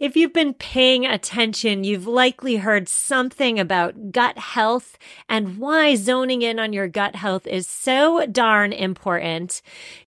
If you've been paying attention, you've likely heard something about gut health and why zoning in on your gut health is so darn important.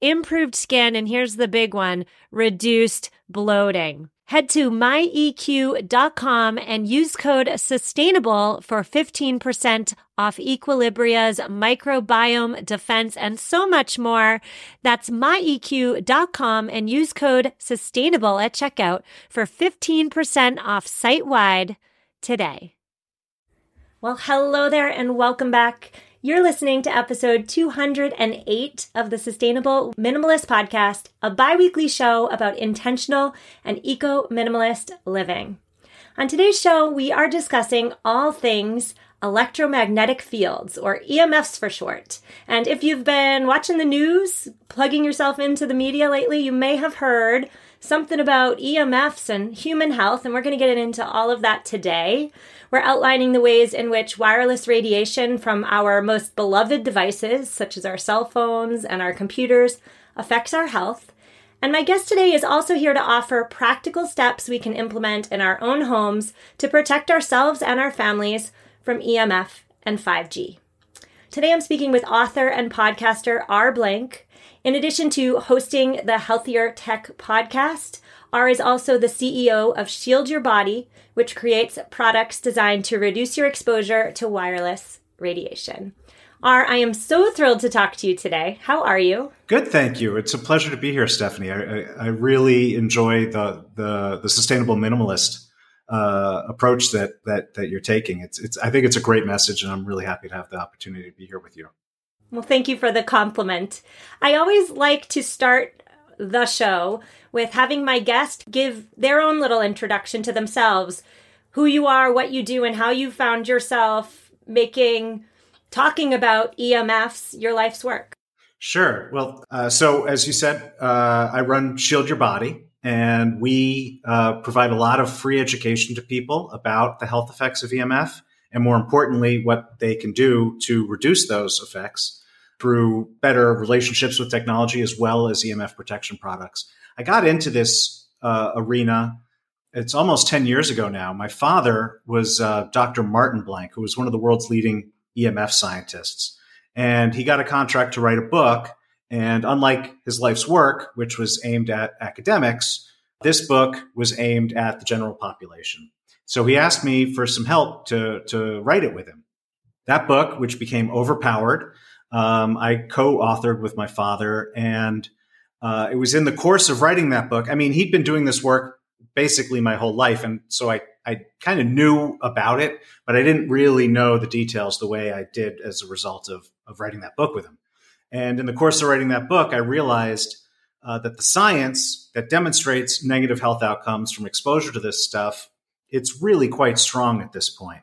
improved skin, and here's the big one reduced bloating. Head to myeq.com and use code sustainable for 15% off Equilibria's microbiome defense and so much more. That's myeq.com and use code sustainable at checkout for 15% off site wide today. Well, hello there and welcome back. You're listening to episode 208 of the Sustainable Minimalist Podcast, a bi weekly show about intentional and eco minimalist living. On today's show, we are discussing all things electromagnetic fields, or EMFs for short. And if you've been watching the news, plugging yourself into the media lately, you may have heard something about EMFs and human health, and we're going to get into all of that today. We're outlining the ways in which wireless radiation from our most beloved devices, such as our cell phones and our computers, affects our health. And my guest today is also here to offer practical steps we can implement in our own homes to protect ourselves and our families from EMF and 5G. Today I'm speaking with author and podcaster R. Blank. In addition to hosting the Healthier Tech podcast, R is also the CEO of Shield Your Body, which creates products designed to reduce your exposure to wireless radiation. R, I am so thrilled to talk to you today. How are you? Good, thank you. It's a pleasure to be here, Stephanie. I, I, I really enjoy the, the, the sustainable minimalist uh, approach that that that you're taking. It's it's I think it's a great message, and I'm really happy to have the opportunity to be here with you. Well, thank you for the compliment. I always like to start the show with having my guest give their own little introduction to themselves who you are, what you do, and how you found yourself making, talking about EMFs, your life's work. Sure. Well, uh, so as you said, uh, I run Shield Your Body, and we uh, provide a lot of free education to people about the health effects of EMF, and more importantly, what they can do to reduce those effects through better relationships with technology as well as EMF protection products. I got into this uh, arena. It's almost 10 years ago now. My father was uh, Dr. Martin Blank, who was one of the world's leading EMF scientists. And he got a contract to write a book. And unlike his life's work, which was aimed at academics, this book was aimed at the general population. So he asked me for some help to, to write it with him. That book, which became Overpowered, um, I co authored with my father. And uh, it was in the course of writing that book. I mean, he'd been doing this work basically my whole life. And so I, I kind of knew about it, but I didn't really know the details the way I did as a result of, of writing that book with him. And in the course of writing that book, I realized uh, that the science that demonstrates negative health outcomes from exposure to this stuff, it's really quite strong at this point.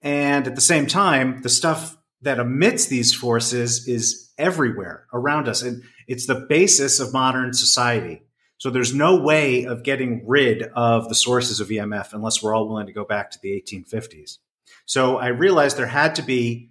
And at the same time, the stuff that emits these forces is everywhere around us. And it's the basis of modern society. So there's no way of getting rid of the sources of EMF unless we're all willing to go back to the 1850s. So I realized there had to be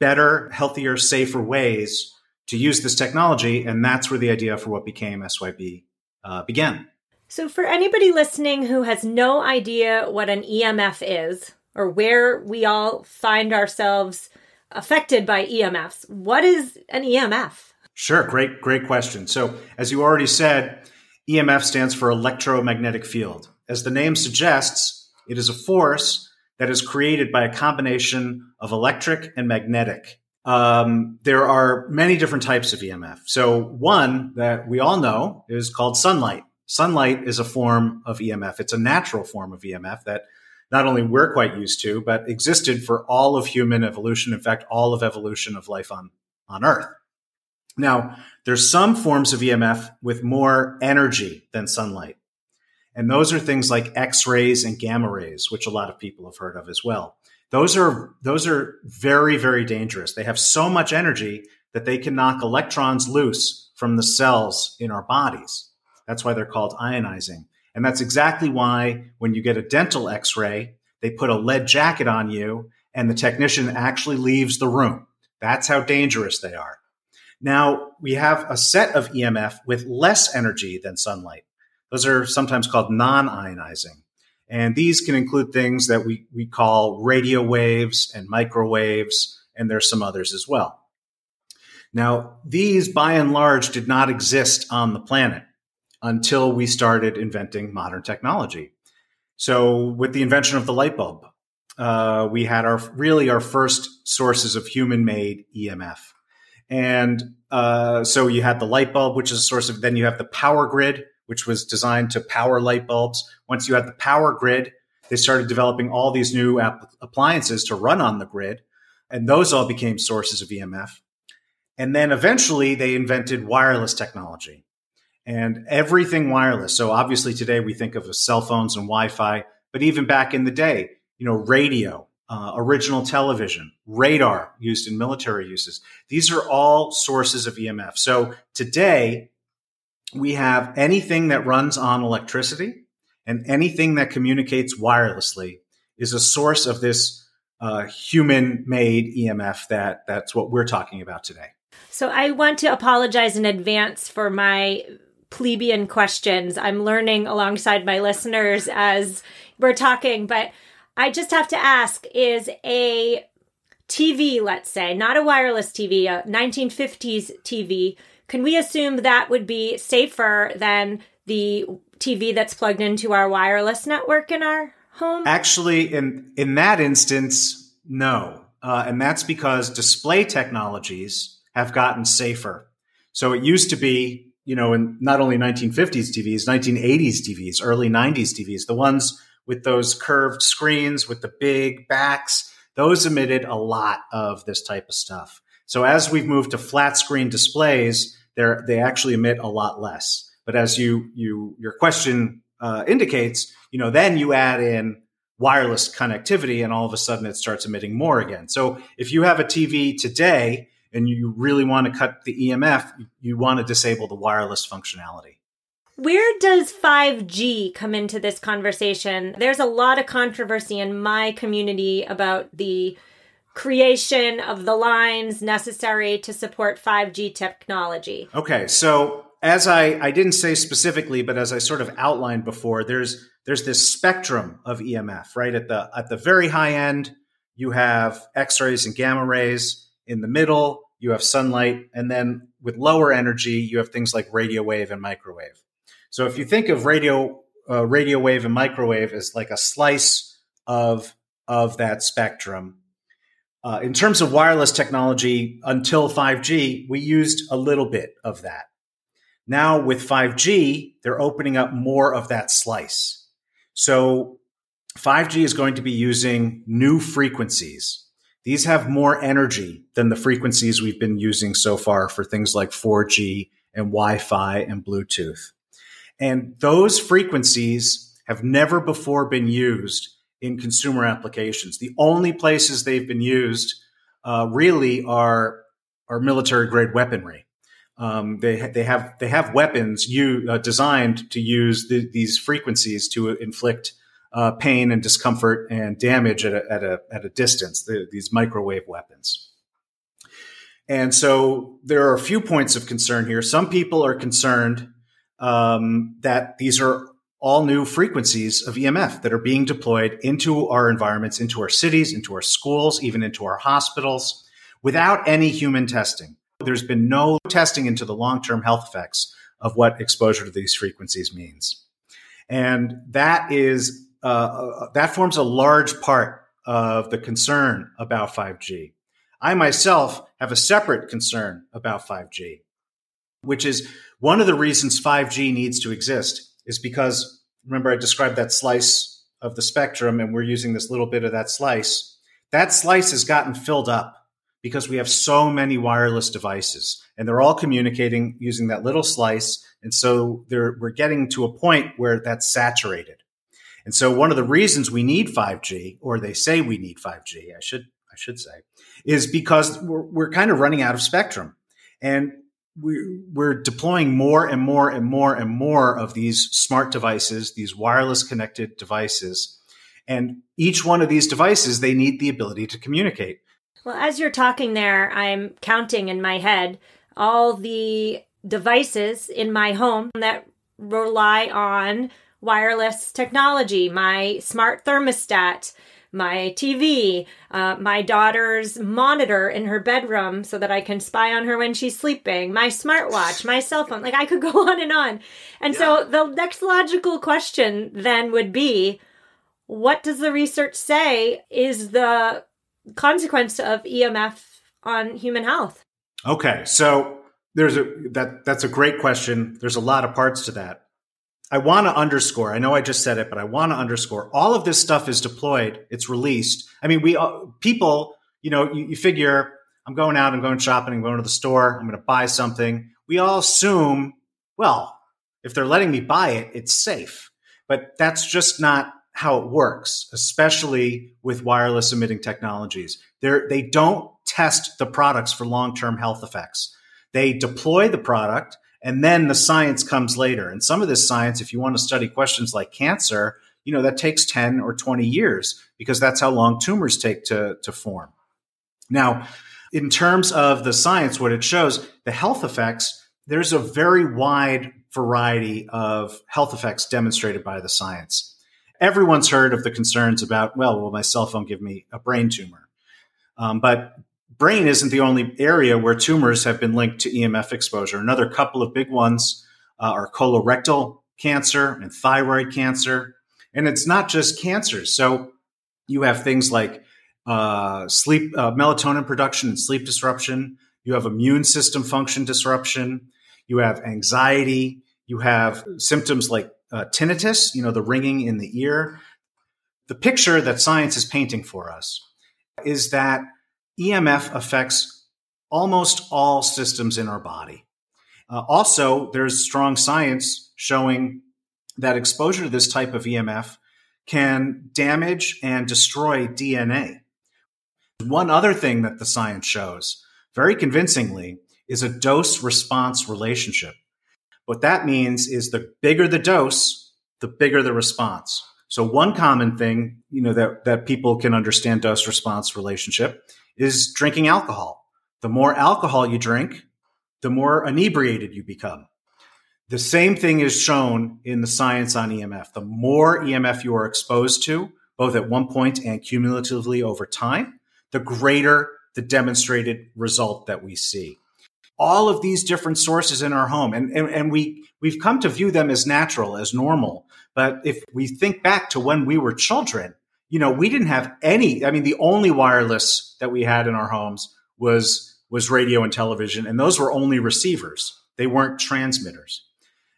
better, healthier, safer ways to use this technology. And that's where the idea for what became SYB uh, began. So, for anybody listening who has no idea what an EMF is or where we all find ourselves affected by EMFs. What is an EMF? Sure, great, great question. So, as you already said, EMF stands for electromagnetic field. As the name suggests, it is a force that is created by a combination of electric and magnetic. Um, there are many different types of EMF. So, one that we all know is called sunlight. Sunlight is a form of EMF. It's a natural form of EMF that not only we're quite used to, but existed for all of human evolution. In fact, all of evolution of life on, on Earth. Now, there's some forms of EMF with more energy than sunlight. And those are things like X rays and gamma rays, which a lot of people have heard of as well. Those are, those are very, very dangerous. They have so much energy that they can knock electrons loose from the cells in our bodies. That's why they're called ionizing. And that's exactly why when you get a dental x ray, they put a lead jacket on you and the technician actually leaves the room. That's how dangerous they are. Now, we have a set of EMF with less energy than sunlight. Those are sometimes called non ionizing. And these can include things that we, we call radio waves and microwaves, and there's some others as well. Now, these by and large did not exist on the planet until we started inventing modern technology. So, with the invention of the light bulb, uh, we had our really our first sources of human made EMF. And uh, so you had the light bulb, which is a source of, then you have the power grid, which was designed to power light bulbs. Once you had the power grid, they started developing all these new app- appliances to run on the grid. And those all became sources of EMF. And then eventually they invented wireless technology and everything wireless. So obviously today we think of cell phones and Wi Fi, but even back in the day, you know, radio, uh, original television, radar used in military uses. These are all sources of EMF. So today, we have anything that runs on electricity and anything that communicates wirelessly is a source of this uh, human made EMF that that's what we're talking about today. So I want to apologize in advance for my plebeian questions. I'm learning alongside my listeners as we're talking, but I just have to ask is a TV, let's say, not a wireless TV, a 1950s TV, can we assume that would be safer than the TV that's plugged into our wireless network in our home? Actually, in in that instance, no, uh, and that's because display technologies have gotten safer. So it used to be, you know, in not only 1950s TVs, 1980s TVs, early 90s TVs, the ones with those curved screens with the big backs, those emitted a lot of this type of stuff. So as we've moved to flat screen displays, they're, they actually emit a lot less. But as you you your question uh, indicates, you know, then you add in wireless connectivity, and all of a sudden it starts emitting more again. So if you have a TV today and you really want to cut the EMF, you want to disable the wireless functionality. Where does 5G come into this conversation? There's a lot of controversy in my community about the creation of the lines necessary to support 5G technology. Okay, so as I, I didn't say specifically, but as I sort of outlined before, there's there's this spectrum of EMF, right? At the at the very high end, you have X-rays and gamma rays. In the middle, you have sunlight, and then with lower energy, you have things like radio wave and microwave. So if you think of radio, uh, radio wave and microwave as like a slice of of that spectrum, uh, in terms of wireless technology, until 5G, we used a little bit of that. Now with 5G, they're opening up more of that slice. So 5G is going to be using new frequencies. These have more energy than the frequencies we've been using so far for things like 4G and Wi Fi and Bluetooth. And those frequencies have never before been used in consumer applications. The only places they've been used uh, really are are military grade weaponry. Um, they they have they have weapons you uh, designed to use the, these frequencies to inflict uh, pain and discomfort and damage at a, at a, at a distance. The, these microwave weapons. And so there are a few points of concern here. Some people are concerned um, that these are all new frequencies of EMF that are being deployed into our environments, into our cities, into our schools, even into our hospitals without any human testing. There's been no testing into the long term health effects of what exposure to these frequencies means. And that is, uh, that forms a large part of the concern about 5G. I myself have a separate concern about 5G, which is one of the reasons 5G needs to exist is because remember I described that slice of the spectrum and we're using this little bit of that slice. That slice has gotten filled up because we have so many wireless devices and they're all communicating using that little slice. And so we're getting to a point where that's saturated. And so one of the reasons we need 5G, or they say we need 5G, I should, I should say, is because we're, we're kind of running out of spectrum. And we, we're deploying more and more and more and more of these smart devices, these wireless connected devices. And each one of these devices, they need the ability to communicate. Well, as you're talking there, I'm counting in my head all the devices in my home that rely on wireless technology, my smart thermostat, my TV, uh, my daughter's monitor in her bedroom so that I can spy on her when she's sleeping, my smartwatch, my cell phone. Like I could go on and on. And yeah. so the next logical question then would be what does the research say is the consequence of EMF on human health? Okay, so there's a that that's a great question. There's a lot of parts to that. I want to underscore. I know I just said it, but I want to underscore. All of this stuff is deployed. It's released. I mean, we uh, people, you know, you, you figure I'm going out, I'm going shopping, I'm going to the store, I'm going to buy something. We all assume, well, if they're letting me buy it, it's safe. But that's just not how it works, especially with wireless emitting technologies. They're, they don't test the products for long term health effects. They deploy the product and then the science comes later. And some of this science, if you want to study questions like cancer, you know, that takes 10 or 20 years because that's how long tumors take to, to form. Now, in terms of the science, what it shows, the health effects, there's a very wide variety of health effects demonstrated by the science everyone's heard of the concerns about, well, will my cell phone give me a brain tumor? Um, but brain isn't the only area where tumors have been linked to EMF exposure. Another couple of big ones uh, are colorectal cancer and thyroid cancer. And it's not just cancers. So you have things like uh, sleep, uh, melatonin production and sleep disruption. You have immune system function disruption. You have anxiety. You have symptoms like uh, tinnitus, you know, the ringing in the ear. The picture that science is painting for us is that EMF affects almost all systems in our body. Uh, also, there's strong science showing that exposure to this type of EMF can damage and destroy DNA. One other thing that the science shows very convincingly is a dose response relationship. What that means is the bigger the dose, the bigger the response. So one common thing, you know, that, that people can understand dose response relationship is drinking alcohol. The more alcohol you drink, the more inebriated you become. The same thing is shown in the science on EMF. The more EMF you are exposed to, both at one point and cumulatively over time, the greater the demonstrated result that we see all of these different sources in our home and, and, and we we've come to view them as natural as normal but if we think back to when we were children you know we didn't have any i mean the only wireless that we had in our homes was was radio and television and those were only receivers they weren't transmitters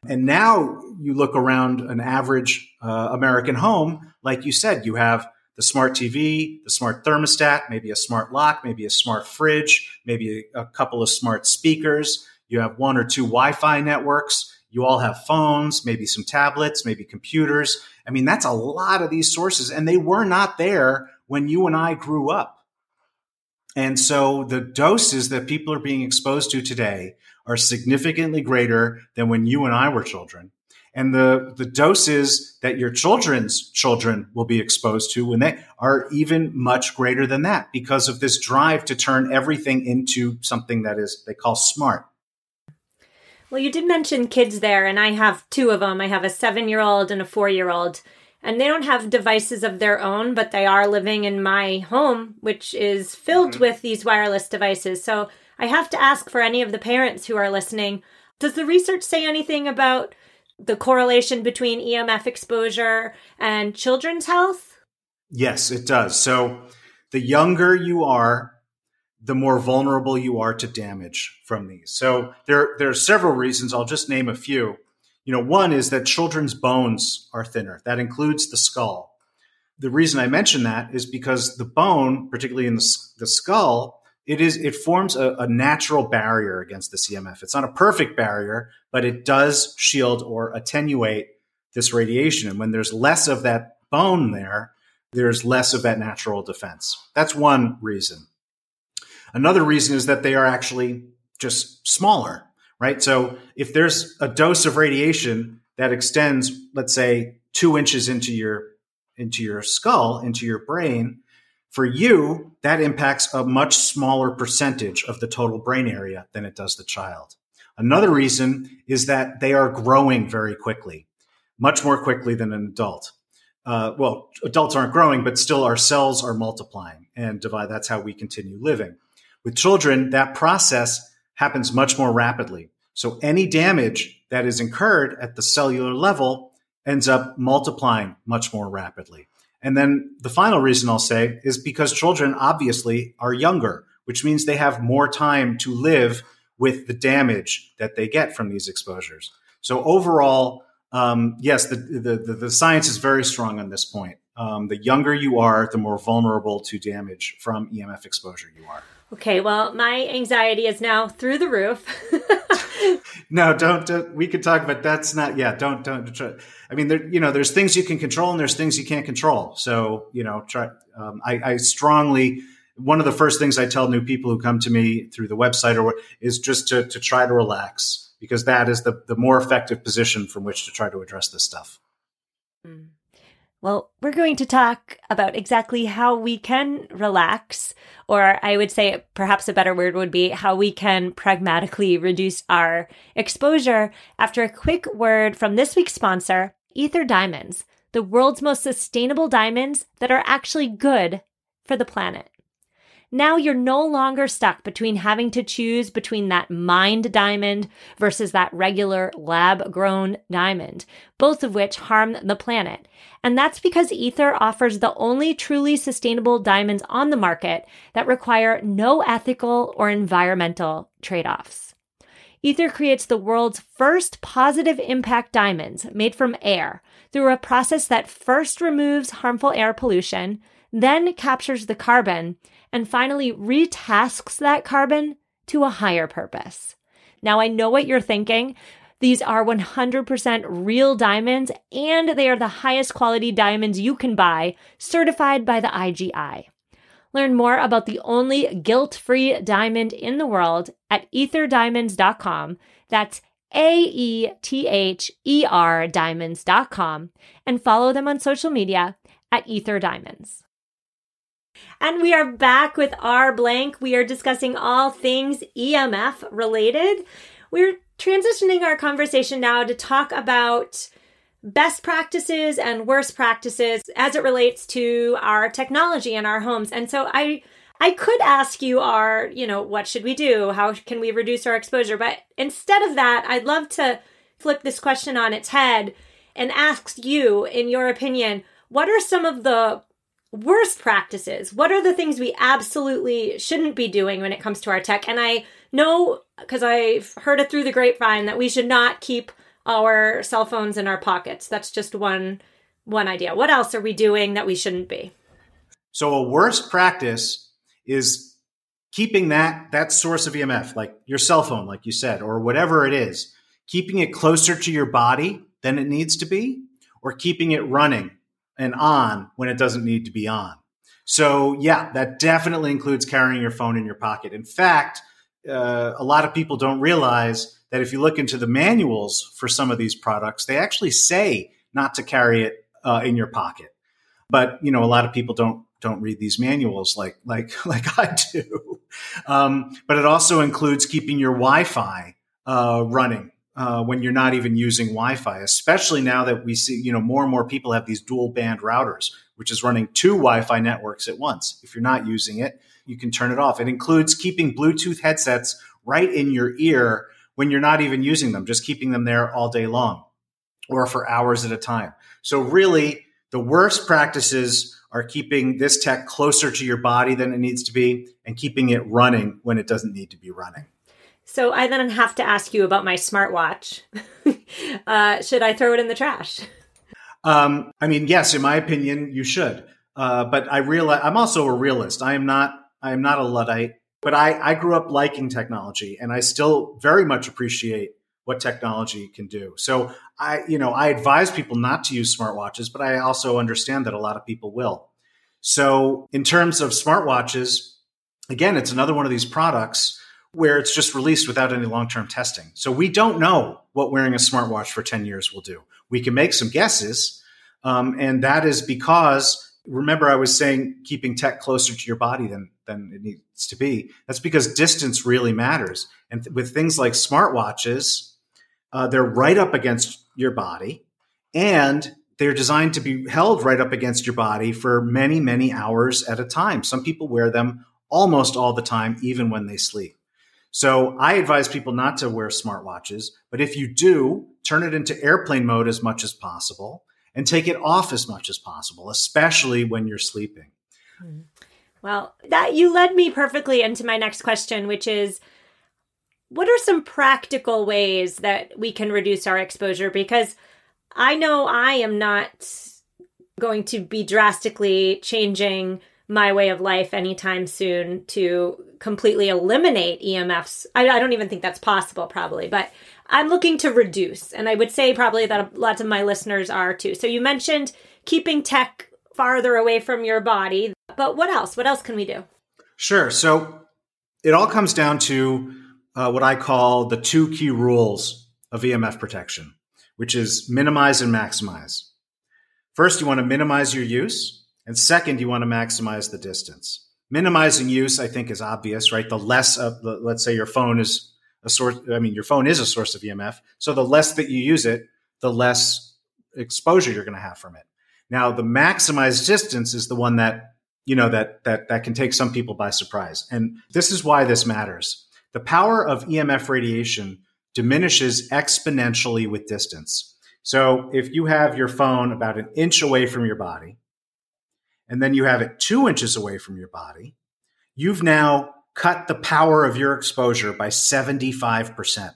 and now you look around an average uh, american home like you said you have the smart TV, the smart thermostat, maybe a smart lock, maybe a smart fridge, maybe a, a couple of smart speakers. You have one or two Wi Fi networks. You all have phones, maybe some tablets, maybe computers. I mean, that's a lot of these sources, and they were not there when you and I grew up. And so the doses that people are being exposed to today are significantly greater than when you and I were children and the the doses that your children's children will be exposed to when they are even much greater than that because of this drive to turn everything into something that is they call smart well you did mention kids there and i have two of them i have a seven year old and a four year old and they don't have devices of their own but they are living in my home which is filled mm-hmm. with these wireless devices so i have to ask for any of the parents who are listening does the research say anything about the correlation between EMF exposure and children's health? Yes, it does. So the younger you are, the more vulnerable you are to damage from these. So there, there are several reasons. I'll just name a few. You know, one is that children's bones are thinner. That includes the skull. The reason I mention that is because the bone, particularly in the, the skull, it is it forms a, a, natural barrier against the EMF. It's not a perfect barrier, but it does shield or attenuate this radiation. And when there's less of that bone there, there's less of that natural defense. That's one reason. Another reason is that they are actually just smaller, right? So if there's a dose of radiation that extends, let's say, two inches into your into your skull, into your brain, for you, that impacts a much smaller percentage of the total brain area than it does the child. Another reason is that they are growing very quickly, much more quickly than an adult. Uh, well, adults aren't growing, but still our cells are multiplying and divide. That's how we continue living. With children, that process happens much more rapidly. So any damage that is incurred at the cellular level ends up multiplying much more rapidly. And then the final reason I'll say is because children obviously are younger, which means they have more time to live with the damage that they get from these exposures. So overall, um, yes, the, the, the, science is very strong on this point. Um, the younger you are, the more vulnerable to damage from EMF exposure you are. Okay, well, my anxiety is now through the roof. no, don't, don't, We could talk, but that's not. Yeah, don't. Don't. Try. I mean, there. You know, there's things you can control, and there's things you can't control. So, you know, try. Um, I, I strongly. One of the first things I tell new people who come to me through the website or is just to, to try to relax because that is the, the more effective position from which to try to address this stuff. Mm. Well, we're going to talk about exactly how we can relax, or I would say perhaps a better word would be how we can pragmatically reduce our exposure after a quick word from this week's sponsor, Aether Diamonds, the world's most sustainable diamonds that are actually good for the planet. Now you're no longer stuck between having to choose between that mined diamond versus that regular lab grown diamond, both of which harm the planet. And that's because Aether offers the only truly sustainable diamonds on the market that require no ethical or environmental trade offs. Aether creates the world's first positive impact diamonds made from air through a process that first removes harmful air pollution, then captures the carbon and finally retasks that carbon to a higher purpose. Now, I know what you're thinking. These are 100% real diamonds, and they are the highest quality diamonds you can buy, certified by the IGI. Learn more about the only guilt free diamond in the world at aetherdiamonds.com. That's A E T H E R diamonds.com and follow them on social media at Aether Diamonds. And we are back with R. Blank. We are discussing all things EMF related. We're transitioning our conversation now to talk about best practices and worst practices as it relates to our technology in our homes. And so I I could ask you R, you know, what should we do? How can we reduce our exposure? But instead of that, I'd love to flip this question on its head and ask you, in your opinion, what are some of the worst practices? What are the things we absolutely shouldn't be doing when it comes to our tech? And I know because I've heard it through the grapevine that we should not keep our cell phones in our pockets. That's just one one idea. What else are we doing that we shouldn't be? So a worst practice is keeping that that source of EMF, like your cell phone, like you said, or whatever it is, keeping it closer to your body than it needs to be, or keeping it running and on when it doesn't need to be on. So, yeah, that definitely includes carrying your phone in your pocket. In fact, uh, a lot of people don't realize that if you look into the manuals for some of these products, they actually say not to carry it uh, in your pocket. But you know, a lot of people don't don't read these manuals like like like I do. Um, but it also includes keeping your Wi-Fi uh, running uh, when you're not even using Wi-Fi, especially now that we see, you know, more and more people have these dual band routers, which is running two Wi-Fi networks at once. If you're not using it, you can turn it off. It includes keeping Bluetooth headsets right in your ear when you're not even using them, just keeping them there all day long or for hours at a time. So really, the worst practices are keeping this tech closer to your body than it needs to be and keeping it running when it doesn't need to be running. So I then have to ask you about my smartwatch. uh, should I throw it in the trash? Um, I mean, yes, in my opinion, you should. Uh, but I realize I'm also a realist. I am not. I am not a luddite. But I, I grew up liking technology and I still very much appreciate what technology can do. So I, you know, I advise people not to use smartwatches, but I also understand that a lot of people will. So in terms of smartwatches, again, it's another one of these products where it's just released without any long-term testing. So we don't know what wearing a smartwatch for 10 years will do. We can make some guesses. Um, and that is because remember I was saying keeping tech closer to your body than than it needs to be. That's because distance really matters. And th- with things like smartwatches, uh, they're right up against your body and they're designed to be held right up against your body for many, many hours at a time. Some people wear them almost all the time, even when they sleep. So I advise people not to wear smartwatches, but if you do, turn it into airplane mode as much as possible and take it off as much as possible, especially when you're sleeping. Hmm. Well, that you led me perfectly into my next question, which is what are some practical ways that we can reduce our exposure? Because I know I am not going to be drastically changing my way of life anytime soon to completely eliminate EMFs. I, I, don't even think that's possible, probably, but I'm looking to reduce. And I would say probably that lots of my listeners are too. So you mentioned keeping tech farther away from your body, but what else? What else can we do? Sure. So it all comes down to uh, what I call the two key rules of EMF protection, which is minimize and maximize. First, you want to minimize your use. And second, you want to maximize the distance. Minimizing use, I think, is obvious, right? The less of, the, let's say your phone is a source, I mean, your phone is a source of EMF. So the less that you use it, the less exposure you're going to have from it. Now, the maximized distance is the one that, you know, that, that, that can take some people by surprise. And this is why this matters. The power of EMF radiation diminishes exponentially with distance. So if you have your phone about an inch away from your body, and then you have it two inches away from your body, you've now cut the power of your exposure by 75%,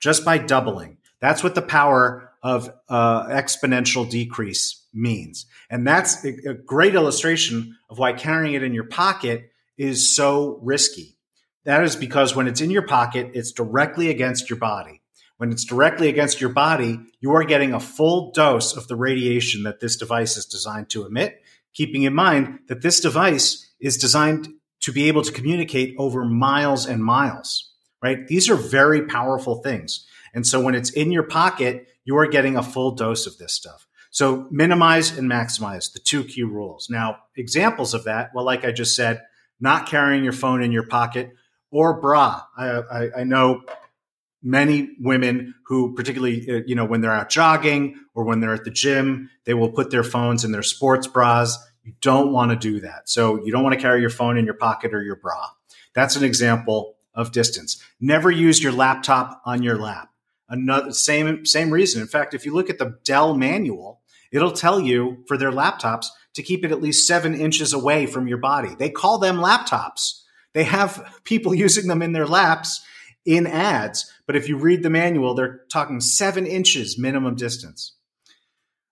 just by doubling. That's what the power of uh, exponential decrease means. And that's a, a great illustration of why carrying it in your pocket is so risky. That is because when it's in your pocket, it's directly against your body. When it's directly against your body, you are getting a full dose of the radiation that this device is designed to emit, keeping in mind that this device is designed to be able to communicate over miles and miles, right? These are very powerful things. And so when it's in your pocket, you are getting a full dose of this stuff. So minimize and maximize the two key rules. Now, examples of that, well, like I just said, not carrying your phone in your pocket or bra. I, I, I know many women who particularly uh, you know when they're out jogging or when they're at the gym they will put their phones in their sports bras you don't want to do that. So you don't want to carry your phone in your pocket or your bra. That's an example of distance. Never use your laptop on your lap. Another same same reason. In fact if you look at the dell manual it'll tell you for their laptops to keep it at least seven inches away from your body. They call them laptops. They have people using them in their laps in ads. But if you read the manual, they're talking seven inches minimum distance.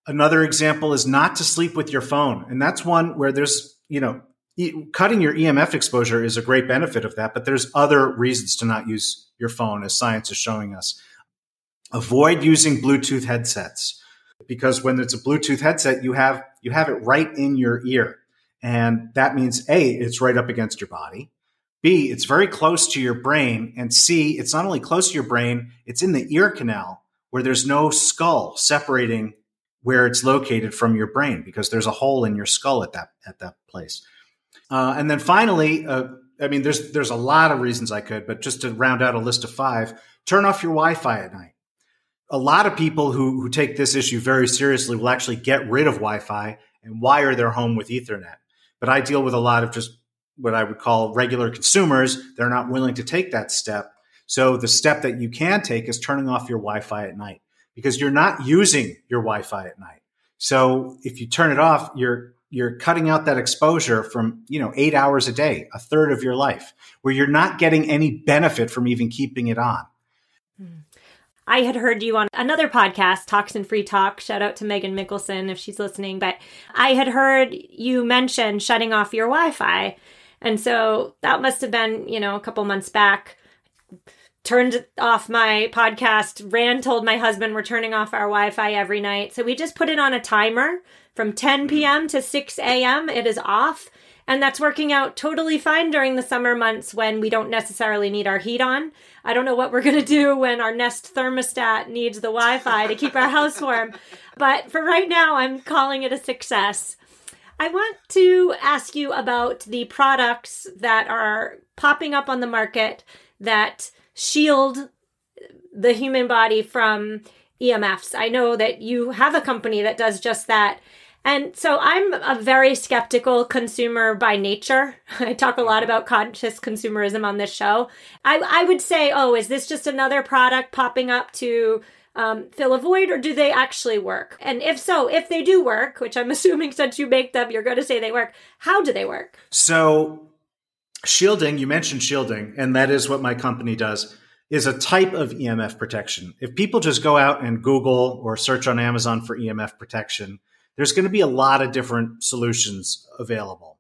Another example is not to sleep with your phone. And that's one where there's, you know, cutting your EMF exposure is a great benefit of that, but there's other reasons to not use your phone, as science is showing us. Avoid using Bluetooth headsets because when it's a Bluetooth headset, you have you have it right in your ear, and that means a it's right up against your body. B, it's very close to your brain. And C, it's not only close to your brain, it's in the ear canal where there's no skull separating where it's located from your brain because there's a hole in your skull at that at that place. Uh, and then finally, uh, I mean, there's there's a lot of reasons I could, but just to round out a list of five, turn off your Wi-Fi at night. A lot of people who who take this issue very seriously will actually get rid of Wi-Fi and wire their home with Ethernet. But I deal with a lot of just what I would call regular consumers, they're not willing to take that step. So the step that you can take is turning off your Wi-Fi at night because you're not using your Wi-Fi at night. So if you turn it off, you're you're cutting out that exposure from, you know, 8 hours a day, a third of your life, where you're not getting any benefit from even keeping it on. Hmm. I had heard you on another podcast, Toxin Free Talk. Shout out to Megan Mickelson if she's listening. But I had heard you mention shutting off your Wi Fi. And so that must have been, you know, a couple months back. Turned off my podcast, ran, told my husband we're turning off our Wi Fi every night. So we just put it on a timer from 10 mm-hmm. p.m. to 6 a.m. It is off. And that's working out totally fine during the summer months when we don't necessarily need our heat on. I don't know what we're going to do when our Nest thermostat needs the Wi Fi to keep our house warm. But for right now, I'm calling it a success. I want to ask you about the products that are popping up on the market that shield the human body from EMFs. I know that you have a company that does just that. And so I'm a very skeptical consumer by nature. I talk a lot about conscious consumerism on this show. I, I would say, oh, is this just another product popping up to um, fill a void or do they actually work? And if so, if they do work, which I'm assuming since you make them, you're going to say they work, how do they work? So, shielding, you mentioned shielding, and that is what my company does is a type of EMF protection. If people just go out and Google or search on Amazon for EMF protection, there's going to be a lot of different solutions available.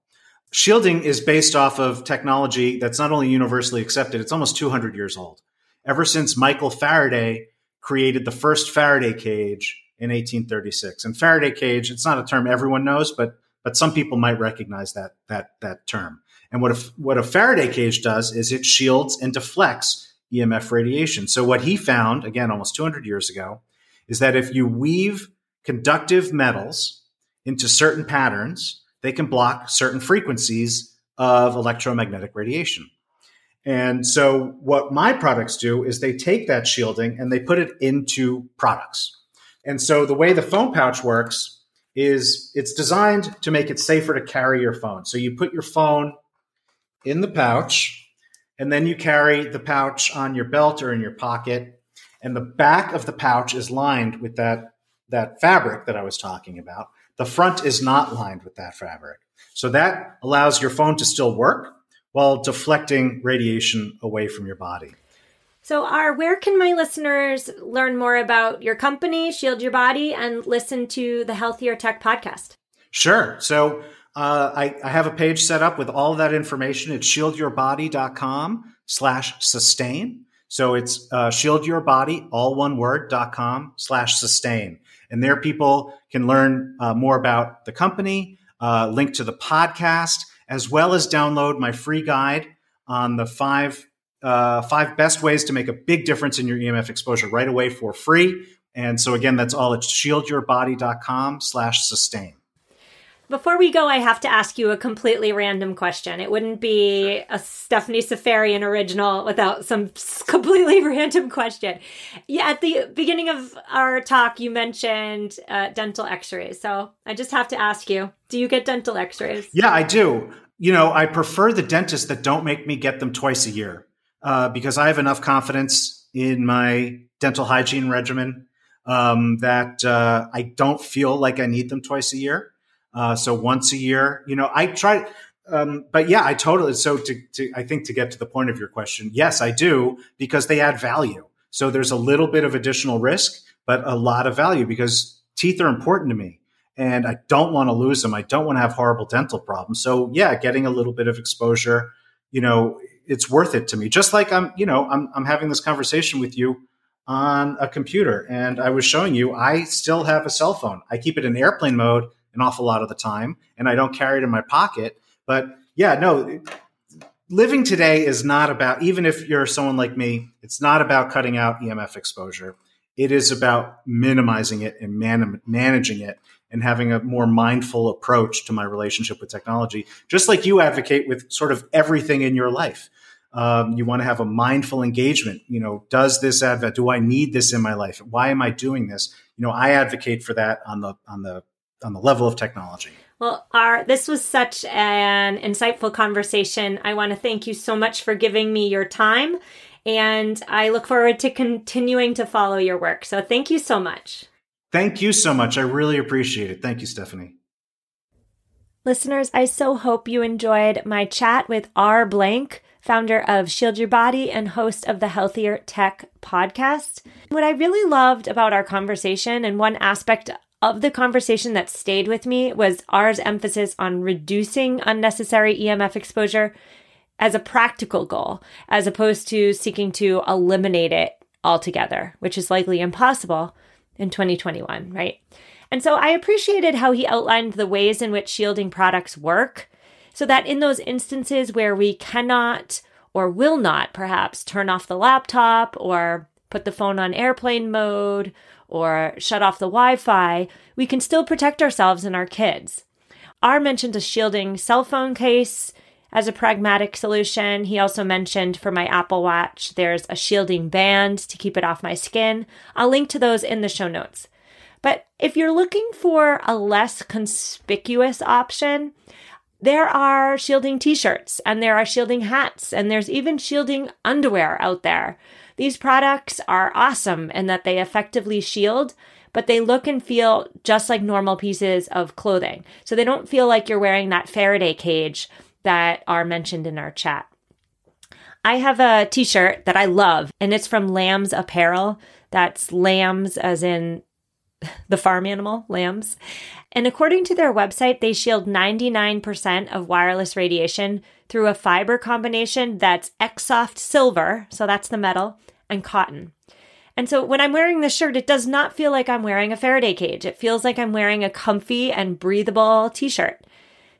Shielding is based off of technology that's not only universally accepted, it's almost 200 years old. Ever since Michael Faraday created the first Faraday cage in 1836. And Faraday cage, it's not a term everyone knows, but but some people might recognize that that that term. And what a, what a Faraday cage does is it shields and deflects EMF radiation. So what he found, again, almost 200 years ago, is that if you weave conductive metals into certain patterns, they can block certain frequencies of electromagnetic radiation. And so what my products do is they take that shielding and they put it into products. And so the way the phone pouch works is it's designed to make it safer to carry your phone. So you put your phone in the pouch and then you carry the pouch on your belt or in your pocket and the back of the pouch is lined with that that fabric that I was talking about. The front is not lined with that fabric. So that allows your phone to still work while deflecting radiation away from your body. So, R, where can my listeners learn more about your company, Shield Your Body, and listen to the Healthier Tech podcast? Sure. So, uh, I, I, have a page set up with all that information. It's shieldyourbody.com slash sustain. So it's uh, shieldyourbody, all one word, dot com slash sustain. And there people can learn uh, more about the company, uh, link to the podcast, as well as download my free guide on the five uh, five best ways to make a big difference in your EMF exposure right away for free. And so again, that's all at shieldyourbody.com slash sustain. Before we go, I have to ask you a completely random question. It wouldn't be a Stephanie Seferian original without some completely random question. Yeah, at the beginning of our talk, you mentioned uh, dental x-rays. So I just have to ask you, do you get dental x-rays? Yeah, I do. You know, I prefer the dentists that don't make me get them twice a year uh, because I have enough confidence in my dental hygiene regimen um, that uh, I don't feel like I need them twice a year. Uh, so once a year, you know, I try. Um, but yeah, I totally. So to, to, I think to get to the point of your question, yes, I do because they add value. So there's a little bit of additional risk, but a lot of value because teeth are important to me and I don't want to lose them. I don't want to have horrible dental problems. So yeah, getting a little bit of exposure, you know, it's worth it to me. Just like I'm, you know, I'm, I'm having this conversation with you on a computer and I was showing you, I still have a cell phone. I keep it in airplane mode an awful lot of the time, and I don't carry it in my pocket. But yeah, no, living today is not about, even if you're someone like me, it's not about cutting out EMF exposure. It is about minimizing it and man- managing it and having a more mindful approach to my relationship with technology, just like you advocate with sort of everything in your life. Um, you want to have a mindful engagement. You know, does this advent? Do I need this in my life? Why am I doing this? You know, I advocate for that on the on the on the level of technology. Well, R this was such an insightful conversation. I want to thank you so much for giving me your time, and I look forward to continuing to follow your work. So, thank you so much. Thank you so much. I really appreciate it. Thank you, Stephanie. Listeners, I so hope you enjoyed my chat with R. Blank, founder of Shield Your Body and host of the Healthier Tech podcast. What I really loved about our conversation and one aspect of the conversation that stayed with me was R's emphasis on reducing unnecessary EMF exposure as a practical goal, as opposed to seeking to eliminate it altogether, which is likely impossible in 2021, right? And so I appreciated how he outlined the ways in which shielding products work so that in those instances where we cannot or will not perhaps turn off the laptop or put the phone on airplane mode or shut off the Wi Fi, we can still protect ourselves and our kids. R mentioned a shielding cell phone case as a pragmatic solution. He also mentioned for my Apple Watch, there's a shielding band to keep it off my skin. I'll link to those in the show notes. But if you're looking for a less conspicuous option, there are shielding t shirts and there are shielding hats and there's even shielding underwear out there. These products are awesome in that they effectively shield, but they look and feel just like normal pieces of clothing. So they don't feel like you're wearing that Faraday cage that are mentioned in our chat. I have a t shirt that I love, and it's from Lambs Apparel. That's lambs as in the farm animal, lambs. And according to their website, they shield 99% of wireless radiation through a fiber combination that's Exoft silver, so that's the metal, and cotton. And so when I'm wearing this shirt, it does not feel like I'm wearing a Faraday cage. It feels like I'm wearing a comfy and breathable t shirt.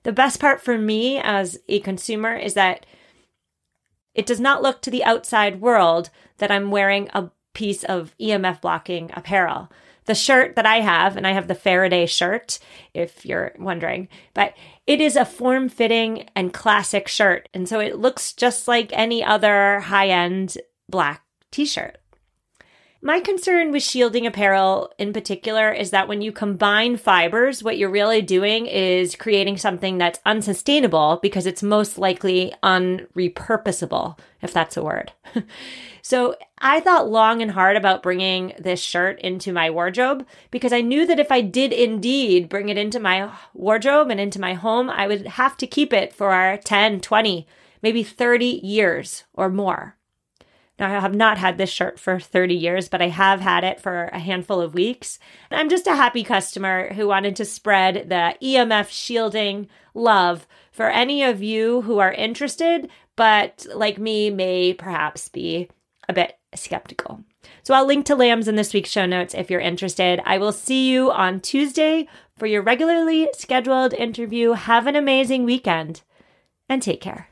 The best part for me as a consumer is that it does not look to the outside world that I'm wearing a piece of EMF blocking apparel the shirt that I have, and I have the Faraday shirt, if you're wondering, but it is a form fitting and classic shirt. And so it looks just like any other high end black t shirt. My concern with shielding apparel in particular is that when you combine fibers, what you're really doing is creating something that's unsustainable because it's most likely unrepurposable, if that's a word. so I thought long and hard about bringing this shirt into my wardrobe because I knew that if I did indeed bring it into my wardrobe and into my home, I would have to keep it for 10, 20, maybe 30 years or more. Now, I have not had this shirt for 30 years, but I have had it for a handful of weeks. And I'm just a happy customer who wanted to spread the EMF shielding love for any of you who are interested, but like me, may perhaps be a bit skeptical. So I'll link to lambs in this week's show notes if you're interested. I will see you on Tuesday for your regularly scheduled interview. Have an amazing weekend and take care.